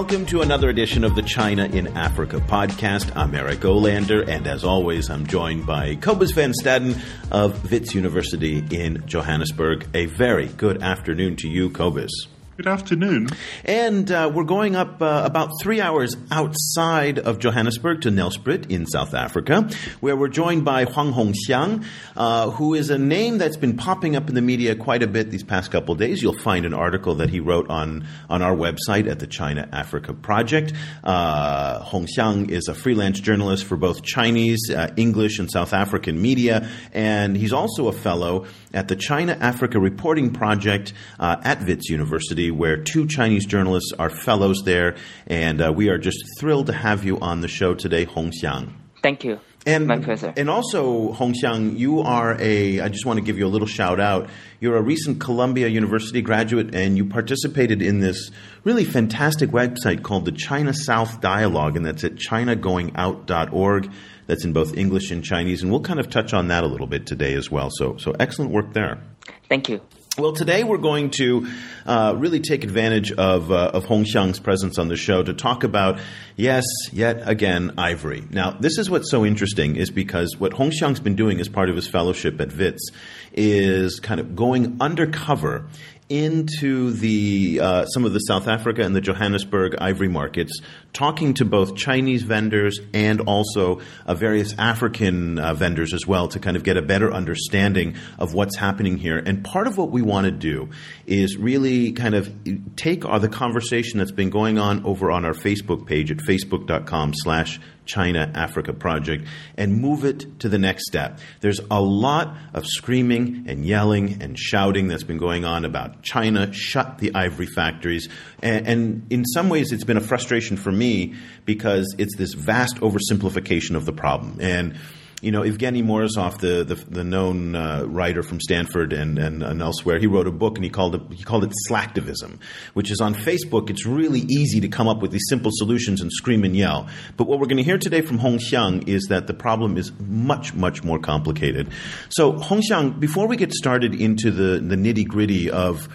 welcome to another edition of the China in Africa podcast. I'm Eric Olander, and as always, I'm joined by Cobus van Staden of Wits University in Johannesburg. A very good afternoon to you, Cobus. Good afternoon. And uh, we're going up uh, about three hours outside of Johannesburg to Nelspruit in South Africa, where we're joined by Huang Hongxiang, uh, who is a name that's been popping up in the media quite a bit these past couple days. You'll find an article that he wrote on, on our website at the China Africa Project. Uh, Hongxiang is a freelance journalist for both Chinese, uh, English, and South African media, and he's also a fellow at the China Africa Reporting Project uh, at Wits University where two Chinese journalists are fellows there, and uh, we are just thrilled to have you on the show today, Hong Xiang. Thank you. And, My pleasure. And also, Hong Xiang, you are a, I just want to give you a little shout out. You're a recent Columbia University graduate, and you participated in this really fantastic website called the China South Dialogue, and that's at chinagoingout.org. That's in both English and Chinese, and we'll kind of touch on that a little bit today as well. So, so excellent work there. Thank you. Well, today we're going to uh, really take advantage of, uh, of Hong Xiang's presence on the show to talk about, yes, yet again, ivory. Now, this is what's so interesting is because what Hong Xiang's been doing as part of his fellowship at WITS is kind of going undercover into the uh, some of the South Africa and the Johannesburg ivory markets, talking to both Chinese vendors and also uh, various African uh, vendors as well to kind of get a better understanding of what's happening here. And part of what we want to do is really kind of take the conversation that's been going on over on our Facebook page at facebook.com/slash China Africa project and move it to the next step. There's a lot of screaming and yelling and shouting that's been going on about China shut the ivory factories. And, and in some ways, it's been a frustration for me because it's this vast oversimplification of the problem. And you know, Evgeny Morozov, the, the, the known uh, writer from Stanford and, and, and, elsewhere, he wrote a book and he called it he called it slacktivism, which is on Facebook. It's really easy to come up with these simple solutions and scream and yell. But what we're going to hear today from Hong Xiang is that the problem is much much more complicated. So Hong Xiang, before we get started into the the nitty gritty of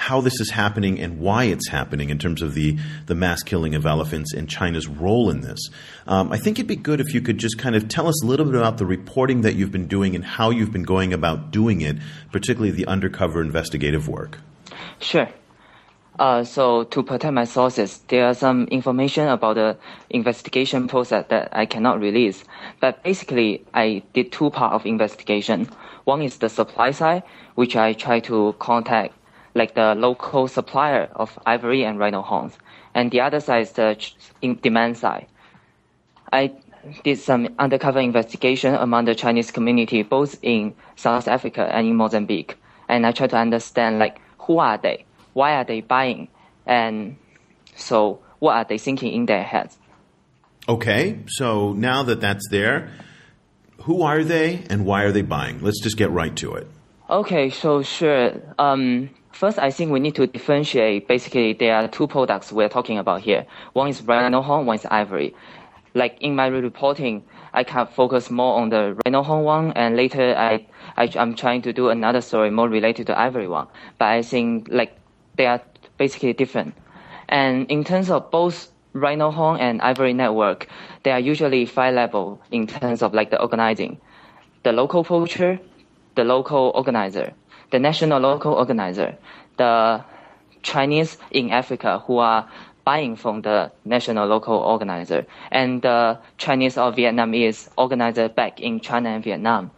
how this is happening and why it's happening in terms of the, the mass killing of elephants and China's role in this. Um, I think it'd be good if you could just kind of tell us a little bit about the reporting that you've been doing and how you've been going about doing it, particularly the undercover investigative work. Sure. Uh, so to protect my sources, there are some information about the investigation process that I cannot release. But basically, I did two part of investigation. One is the supply side, which I try to contact like the local supplier of ivory and rhino horns. And the other side is the demand side. I did some undercover investigation among the Chinese community, both in South Africa and in Mozambique. And I tried to understand like who are they, why are they buying, and so what are they thinking in their heads. Okay, so now that that's there, who are they and why are they buying? Let's just get right to it. Okay, so sure. Um, First, I think we need to differentiate. Basically, there are two products we're talking about here. One is rhino horn, one is ivory. Like in my reporting, I can focus more on the rhino horn one, and later I, I am trying to do another story more related to ivory one. But I think like they are basically different. And in terms of both rhino horn and ivory network, they are usually five level in terms of like the organizing. The local poacher, the local organizer, the national local organizer, the Chinese in Africa who are buying from the national local organizer, and the Chinese or Vietnamese organizer back in China and Vietnam.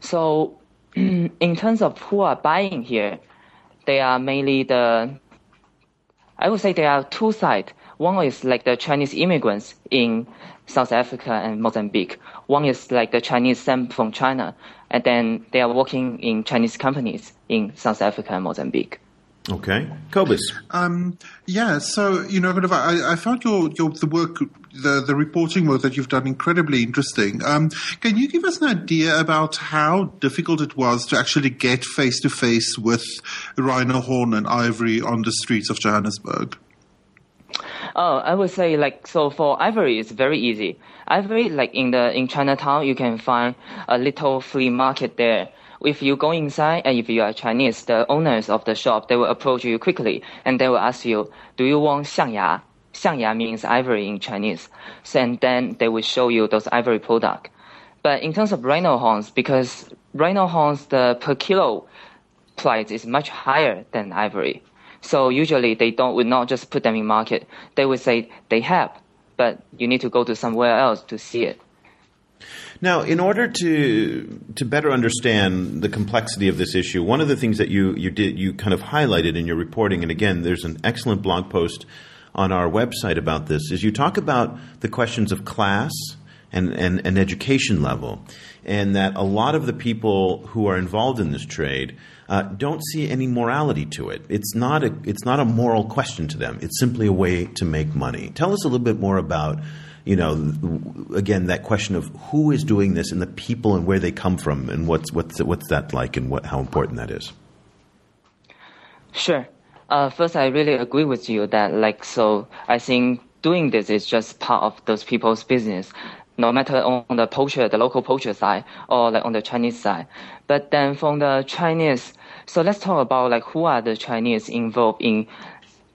So, in terms of who are buying here, they are mainly the, I would say there are two sides. One is like the Chinese immigrants in South Africa and Mozambique. One is like the Chinese sent from China, and then they are working in Chinese companies in South Africa and Mozambique. Okay, Cobus. Um, yeah, so you know, kind of, I, I found your, your the work, the the reporting work that you've done incredibly interesting. Um, can you give us an idea about how difficult it was to actually get face to face with rhino horn and ivory on the streets of Johannesburg? Oh, I would say like so for ivory it's very easy. Ivory like in the in Chinatown you can find a little flea market there. If you go inside and if you are Chinese, the owners of the shop they will approach you quickly and they will ask you, "Do you want xiangya?" xiangya means ivory in Chinese. So, and then they will show you those ivory product. But in terms of rhino horns, because rhino horns, the per kilo price is much higher than ivory. So usually they don't would not just put them in market. They would say they have, but you need to go to somewhere else to see it. Now, in order to to better understand the complexity of this issue, one of the things that you you did you kind of highlighted in your reporting, and again, there's an excellent blog post on our website about this, is you talk about the questions of class and, and, and education level, and that a lot of the people who are involved in this trade uh, don't see any morality to it. It's not a it's not a moral question to them. It's simply a way to make money. Tell us a little bit more about you know, again, that question of who is doing this and the people and where they come from and what's what's what's that like and what how important that is. Sure. Uh, first, I really agree with you that like so. I think doing this is just part of those people's business, no matter on the poacher, the local poacher side, or like on the Chinese side. But then from the Chinese, so let's talk about like who are the Chinese involved in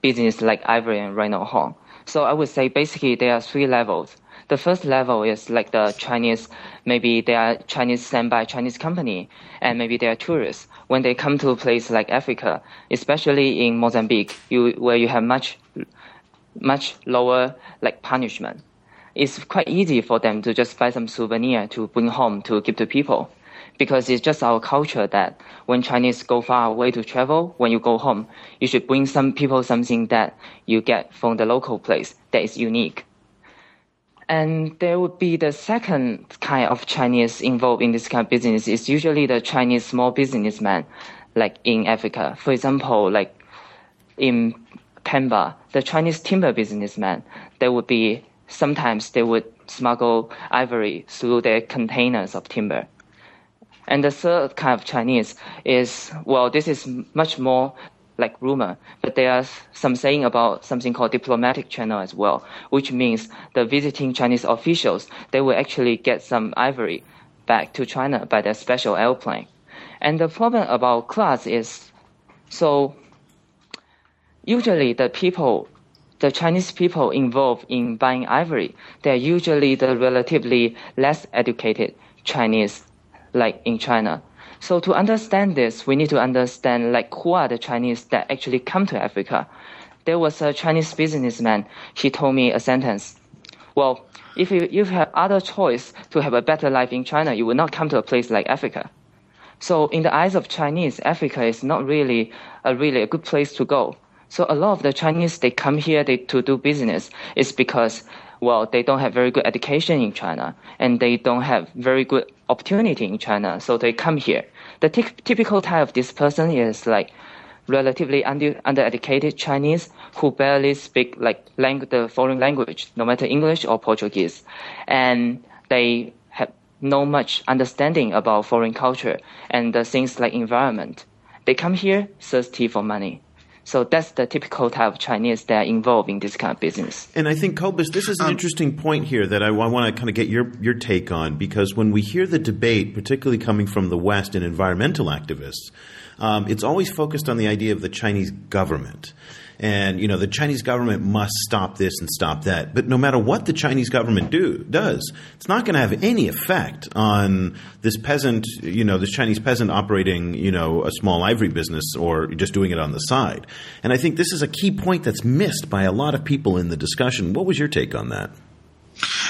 business like ivory and rhino horn. So I would say basically there are three levels. The first level is like the Chinese, maybe they are Chinese sent by Chinese company, and maybe they are tourists. When they come to a place like Africa, especially in Mozambique, you, where you have much, much lower like punishment, it's quite easy for them to just buy some souvenir to bring home to give to people because it's just our culture that when Chinese go far away to travel, when you go home, you should bring some people something that you get from the local place that is unique. And there would be the second kind of Chinese involved in this kind of business is usually the Chinese small businessman, like in Africa. For example, like in Pemba, the Chinese timber businessman, there would be sometimes they would smuggle ivory through their containers of timber and the third kind of Chinese is, well, this is much more like rumor, but there's some saying about something called diplomatic channel as well, which means the visiting Chinese officials, they will actually get some ivory back to China by their special airplane. And the problem about class is, so usually the people, the Chinese people involved in buying ivory, they're usually the relatively less educated Chinese like in China. So to understand this, we need to understand like who are the Chinese that actually come to Africa. There was a Chinese businessman. He told me a sentence. Well, if you, you have other choice to have a better life in China, you will not come to a place like Africa. So in the eyes of Chinese, Africa is not really a really a good place to go. So a lot of the Chinese they come here they, to do business is because well, they don't have very good education in China and they don't have very good opportunity in China, so they come here. The t- typical type of this person is like relatively under undereducated Chinese who barely speak like language, the foreign language, no matter English or Portuguese, and they have no much understanding about foreign culture and the things like environment. They come here thirsty for money. So that's the typical type of Chinese that are involved in this kind of business. And I think, Cobus, this is an um, interesting point here that I, I want to kind of get your, your take on because when we hear the debate, particularly coming from the West and environmental activists, um, it's always focused on the idea of the Chinese government and you know the Chinese government must stop this and stop that. But no matter what the Chinese government do does, it's not going to have any effect on this peasant, you know, this Chinese peasant operating, you know, a small ivory business or just doing it on the side. And I think this is a key point that's missed by a lot of people in the discussion. What was your take on that?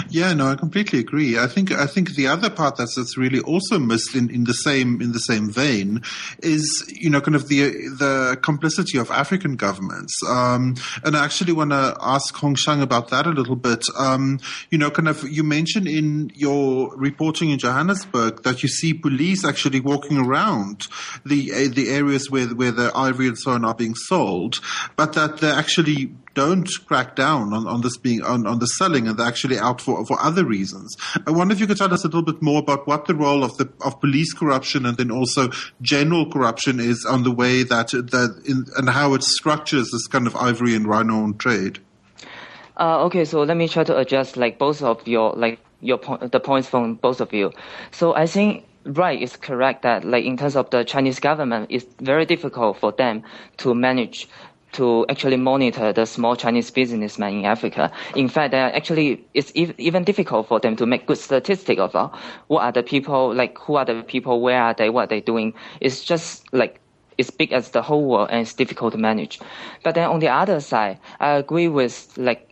Yeah, no, I completely agree. I think I think the other part that's that's really also missed in, in the same in the same vein is you know kind of the the complicity of African governments. Um, and I actually want to ask Hong Xiang about that a little bit. Um, you know, kind of you mentioned in your reporting in Johannesburg that you see police actually walking around the the areas where where the ivory and so on are being sold, but that they're actually don't crack down on, on this being on, on the selling and they're actually out for, for other reasons. I wonder if you could tell us a little bit more about what the role of the of police corruption and then also general corruption is on the way that that in, and how it structures this kind of ivory and rhino trade. Uh, okay, so let me try to address like both of your like your po- the points from both of you. So I think right it's correct that like in terms of the Chinese government, it's very difficult for them to manage to actually monitor the small Chinese businessmen in Africa. In fact, they actually it's even difficult for them to make good statistics of uh, what are the people like, who are the people, where are they, what are they doing. It's just like it's big as the whole world and it's difficult to manage. But then on the other side, I agree with like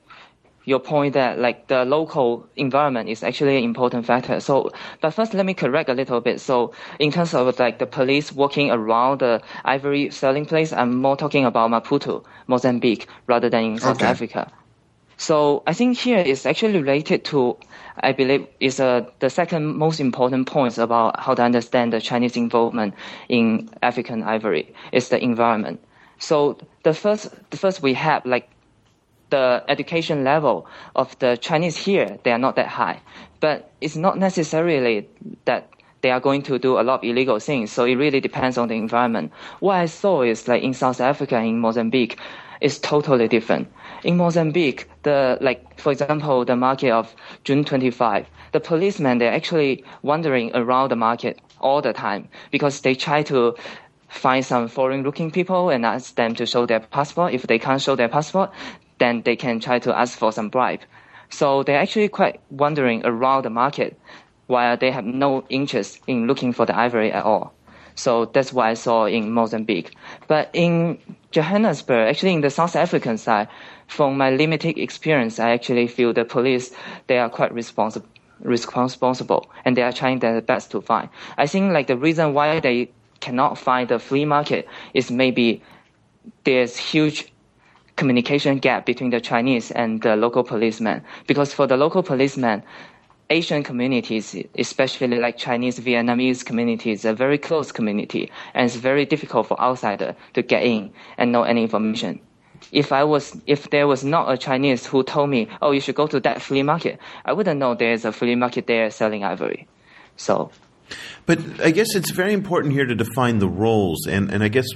your point that like the local environment is actually an important factor. So, but first let me correct a little bit. So in terms of like the police working around the ivory selling place, I'm more talking about Maputo, Mozambique, rather than in South okay. Africa. So I think here is actually related to, I believe, is uh, the second most important point about how to understand the Chinese involvement in African ivory is the environment. So the first, the first we have like the education level of the Chinese here, they are not that high. But it's not necessarily that they are going to do a lot of illegal things. So it really depends on the environment. What I saw is like in South Africa, in Mozambique, is totally different. In Mozambique, the like for example, the market of June 25, the policemen they're actually wandering around the market all the time because they try to find some foreign looking people and ask them to show their passport. If they can't show their passport, then they can try to ask for some bribe. So they're actually quite wandering around the market while they have no interest in looking for the ivory at all. So that's what I saw in Mozambique. But in Johannesburg, actually in the South African side, from my limited experience, I actually feel the police, they are quite responsible responsible and they are trying their best to find. I think like the reason why they cannot find the flea market is maybe there's huge communication gap between the Chinese and the local policemen. Because for the local policemen, Asian communities, especially like Chinese Vietnamese communities, are very close community, and it's very difficult for outsider to get in and know any information. If I was, if there was not a Chinese who told me, "Oh, you should go to that flea market," I wouldn't know there's a flea market there selling ivory. So, but I guess it's very important here to define the roles, and and I guess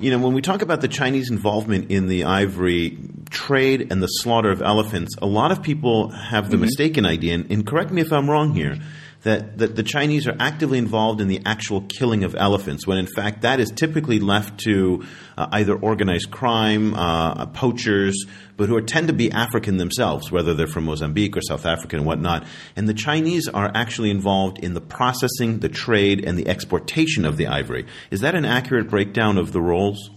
you know, when we talk about the Chinese involvement in the ivory trade and the slaughter of elephants, a lot of people have the mm-hmm. mistaken idea, and, and, correct me if I'm wrong here, that, that the Chinese are actively involved in the actual killing of elephants, when in fact that is typically left to uh, either organized crime, uh, poachers, but who are, tend to be African themselves, whether they're from Mozambique or South Africa and whatnot. And the Chinese are actually involved in the processing, the trade, and the exportation of the ivory. Is that an accurate breakdown of the roles?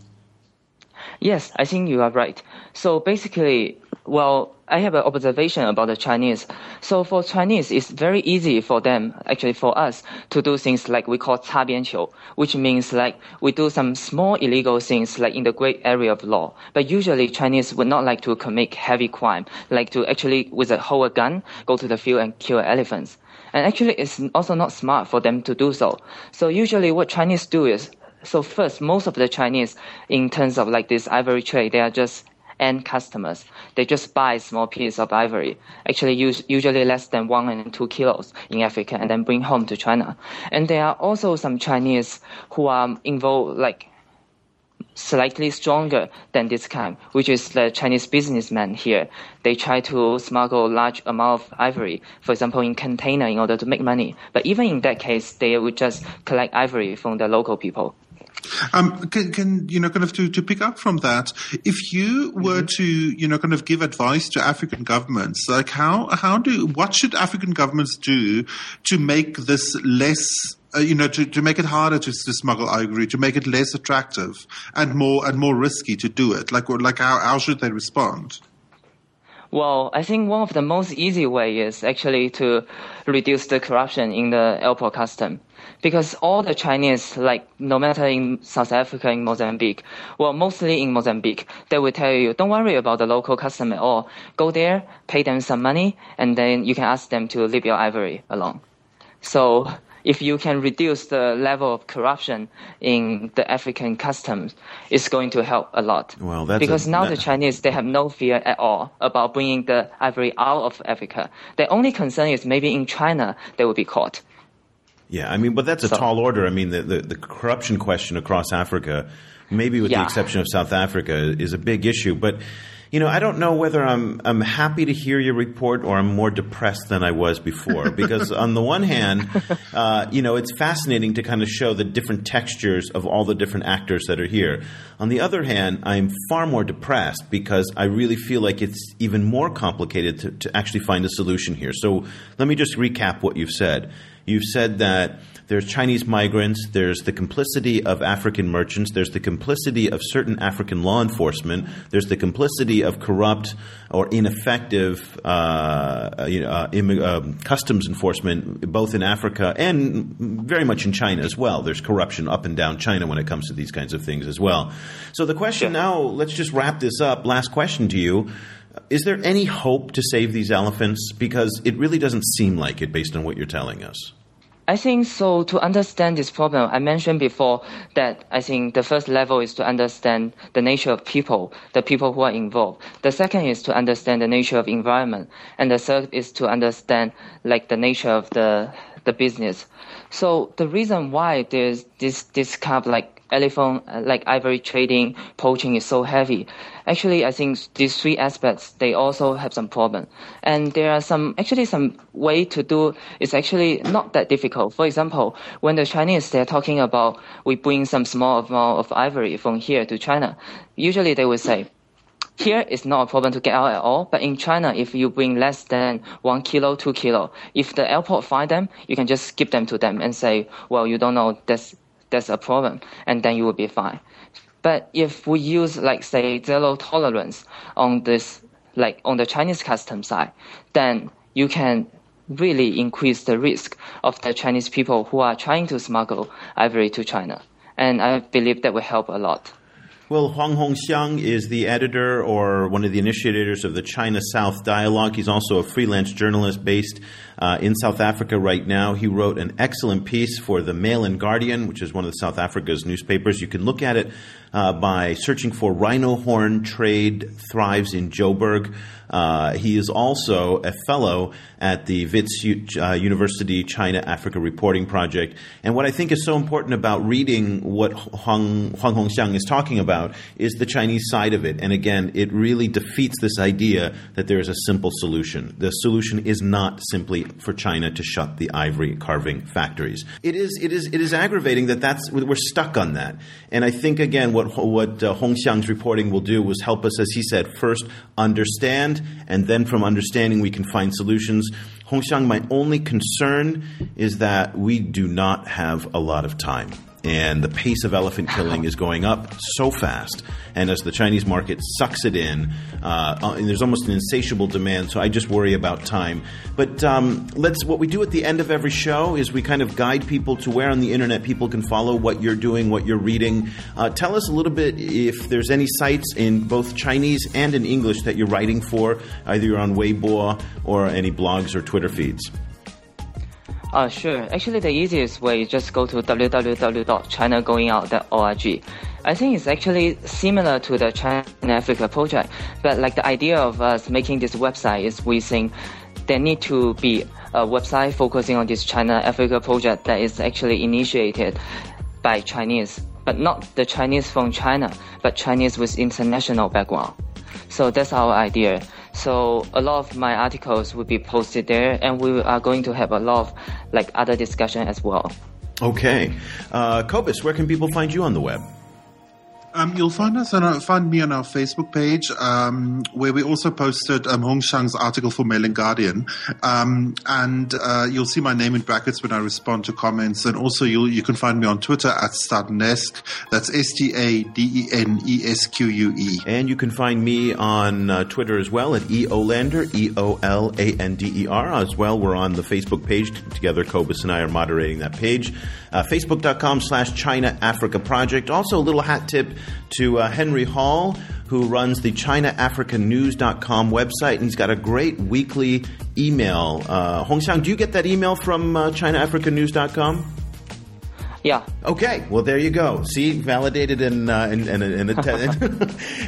Yes, I think you are right. So basically, well, I have an observation about the Chinese. So for Chinese, it's very easy for them, actually for us, to do things like we call 擦边球, which means like we do some small illegal things like in the great area of law. But usually Chinese would not like to commit heavy crime, like to actually with a hold a gun, go to the field and kill elephants. And actually it's also not smart for them to do so. So usually what Chinese do is so first, most of the Chinese, in terms of like this ivory trade, they are just end customers. They just buy small piece of ivory, actually use, usually less than one and two kilos in Africa, and then bring home to China. And there are also some Chinese who are involved, like slightly stronger than this kind, which is the Chinese businessmen here. They try to smuggle large amount of ivory, for example, in container in order to make money. But even in that case, they would just collect ivory from the local people. Um, can, can, you know, kind of to, to pick up from that, if you were mm-hmm. to, you know, kind of give advice to African governments, like how, how do, what should African governments do to make this less uh, you know, to, to make it harder to, to smuggle ivory, to make it less attractive and more and more risky to do it? Like, like how, how should they respond? Well, I think one of the most easy way is actually to reduce the corruption in the airport custom because all the Chinese, like no matter in South Africa, in Mozambique, well, mostly in Mozambique, they will tell you, don't worry about the local custom at all. Go there, pay them some money, and then you can ask them to leave your ivory alone. So if you can reduce the level of corruption in the African customs, it's going to help a lot. Well, because a, now that... the Chinese they have no fear at all about bringing the ivory out of Africa. The only concern is maybe in China they will be caught. Yeah, I mean, but that's a so, tall order. I mean, the, the, the, corruption question across Africa, maybe with yeah. the exception of South Africa, is a big issue. But you know, I don't know whether I'm I'm happy to hear your report or I'm more depressed than I was before. Because on the one hand, uh, you know, it's fascinating to kind of show the different textures of all the different actors that are here. On the other hand, I'm far more depressed because I really feel like it's even more complicated to, to actually find a solution here. So let me just recap what you've said. You've said that there's Chinese migrants, there's the complicity of African merchants, there's the complicity of certain African law enforcement, there's the complicity of corrupt or ineffective uh, you know, uh, Im- uh, customs enforcement, both in Africa and very much in China as well. There's corruption up and down China when it comes to these kinds of things as well. So the question now, let's just wrap this up. Last question to you. Is there any hope to save these elephants? Because it really doesn't seem like it based on what you're telling us. I think so. To understand this problem, I mentioned before that I think the first level is to understand the nature of people, the people who are involved. The second is to understand the nature of environment, and the third is to understand like the nature of the the business. So the reason why there's this this kind of like elephant, uh, like ivory trading, poaching is so heavy. Actually, I think these three aspects, they also have some problem. And there are some, actually some way to do it's actually not that difficult. For example, when the Chinese, they're talking about we bring some small amount of ivory from here to China, usually they will say, here it's not a problem to get out at all, but in China, if you bring less than one kilo, two kilo, if the airport find them, you can just give them to them and say, well, you don't know that's that's a problem, and then you will be fine. But if we use like say zero tolerance on this, like on the Chinese custom side, then you can really increase the risk of the Chinese people who are trying to smuggle ivory to China. And I believe that will help a lot. Well, Huang Hongxiang is the editor or one of the initiators of the China South Dialogue. He's also a freelance journalist based uh, in South Africa right now. He wrote an excellent piece for the Mail and Guardian, which is one of South Africa's newspapers. You can look at it uh, by searching for rhino horn trade thrives in Joburg. Uh, he is also a fellow at the Wits uh, University China Africa Reporting Project. And what I think is so important about reading what Huang, Huang Hongxiang is talking about is the Chinese side of it. And again, it really defeats this idea that there is a simple solution. The solution is not simply for China to shut the ivory carving factories. It is, it is, it is aggravating that that's, we're stuck on that. And I think, again, what, what uh, Hongxiang's reporting will do was help us, as he said, first understand and then from understanding we can find solutions. Hong Xiang, my only concern is that we do not have a lot of time and the pace of elephant killing is going up so fast. And as the Chinese market sucks it in, uh, uh, and there's almost an insatiable demand. So I just worry about time. But um, let's. What we do at the end of every show is we kind of guide people to where on the internet people can follow what you're doing, what you're reading. Uh, tell us a little bit if there's any sites in both Chinese and in English that you're writing for, either you're on Weibo or any blogs or Twitter feeds. Uh, sure. Actually, the easiest way is just go to www.chinagoingout.org. I think it's actually similar to the China Africa project, but like the idea of us making this website is we think there need to be a website focusing on this China Africa project that is actually initiated by Chinese, but not the Chinese from China, but Chinese with international background. So that's our idea. So a lot of my articles will be posted there, and we are going to have a lot of like other discussion as well. Okay, uh, Cobus, where can people find you on the web? Um, you'll find us on our, find me on our Facebook page, um, where we also posted um, Hongxiang's article for Mail and Guardian, um, and uh, you'll see my name in brackets when I respond to comments. And also, you you can find me on Twitter at Stadenesque. That's S T A D E N E S Q U E. And you can find me on uh, Twitter as well at E Olander E O L A N D E R. As well, we're on the Facebook page together. Cobus and I are moderating that page. Uh, Facebook.com slash China Africa Project. Also, a little hat tip to uh, Henry Hall, who runs the ChinaAfricaNews.com website, and he's got a great weekly email. Uh, Hongxiang, do you get that email from uh, ChinaAfricaNews.com? Yeah. Okay. Well, there you go. See, validated and uh, and and, and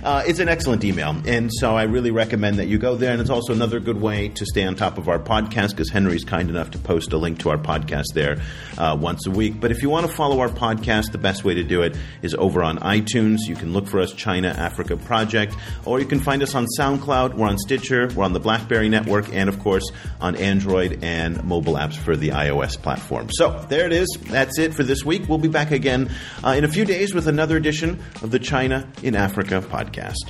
uh, it's an excellent email, and so I really recommend that you go there. And it's also another good way to stay on top of our podcast because Henry's kind enough to post a link to our podcast there uh, once a week. But if you want to follow our podcast, the best way to do it is over on iTunes. You can look for us, China Africa Project, or you can find us on SoundCloud. We're on Stitcher. We're on the BlackBerry Network, and of course on Android and mobile apps for the iOS platform. So there it is. That's it for week. We'll be back again uh, in a few days with another edition of the China in Africa podcast.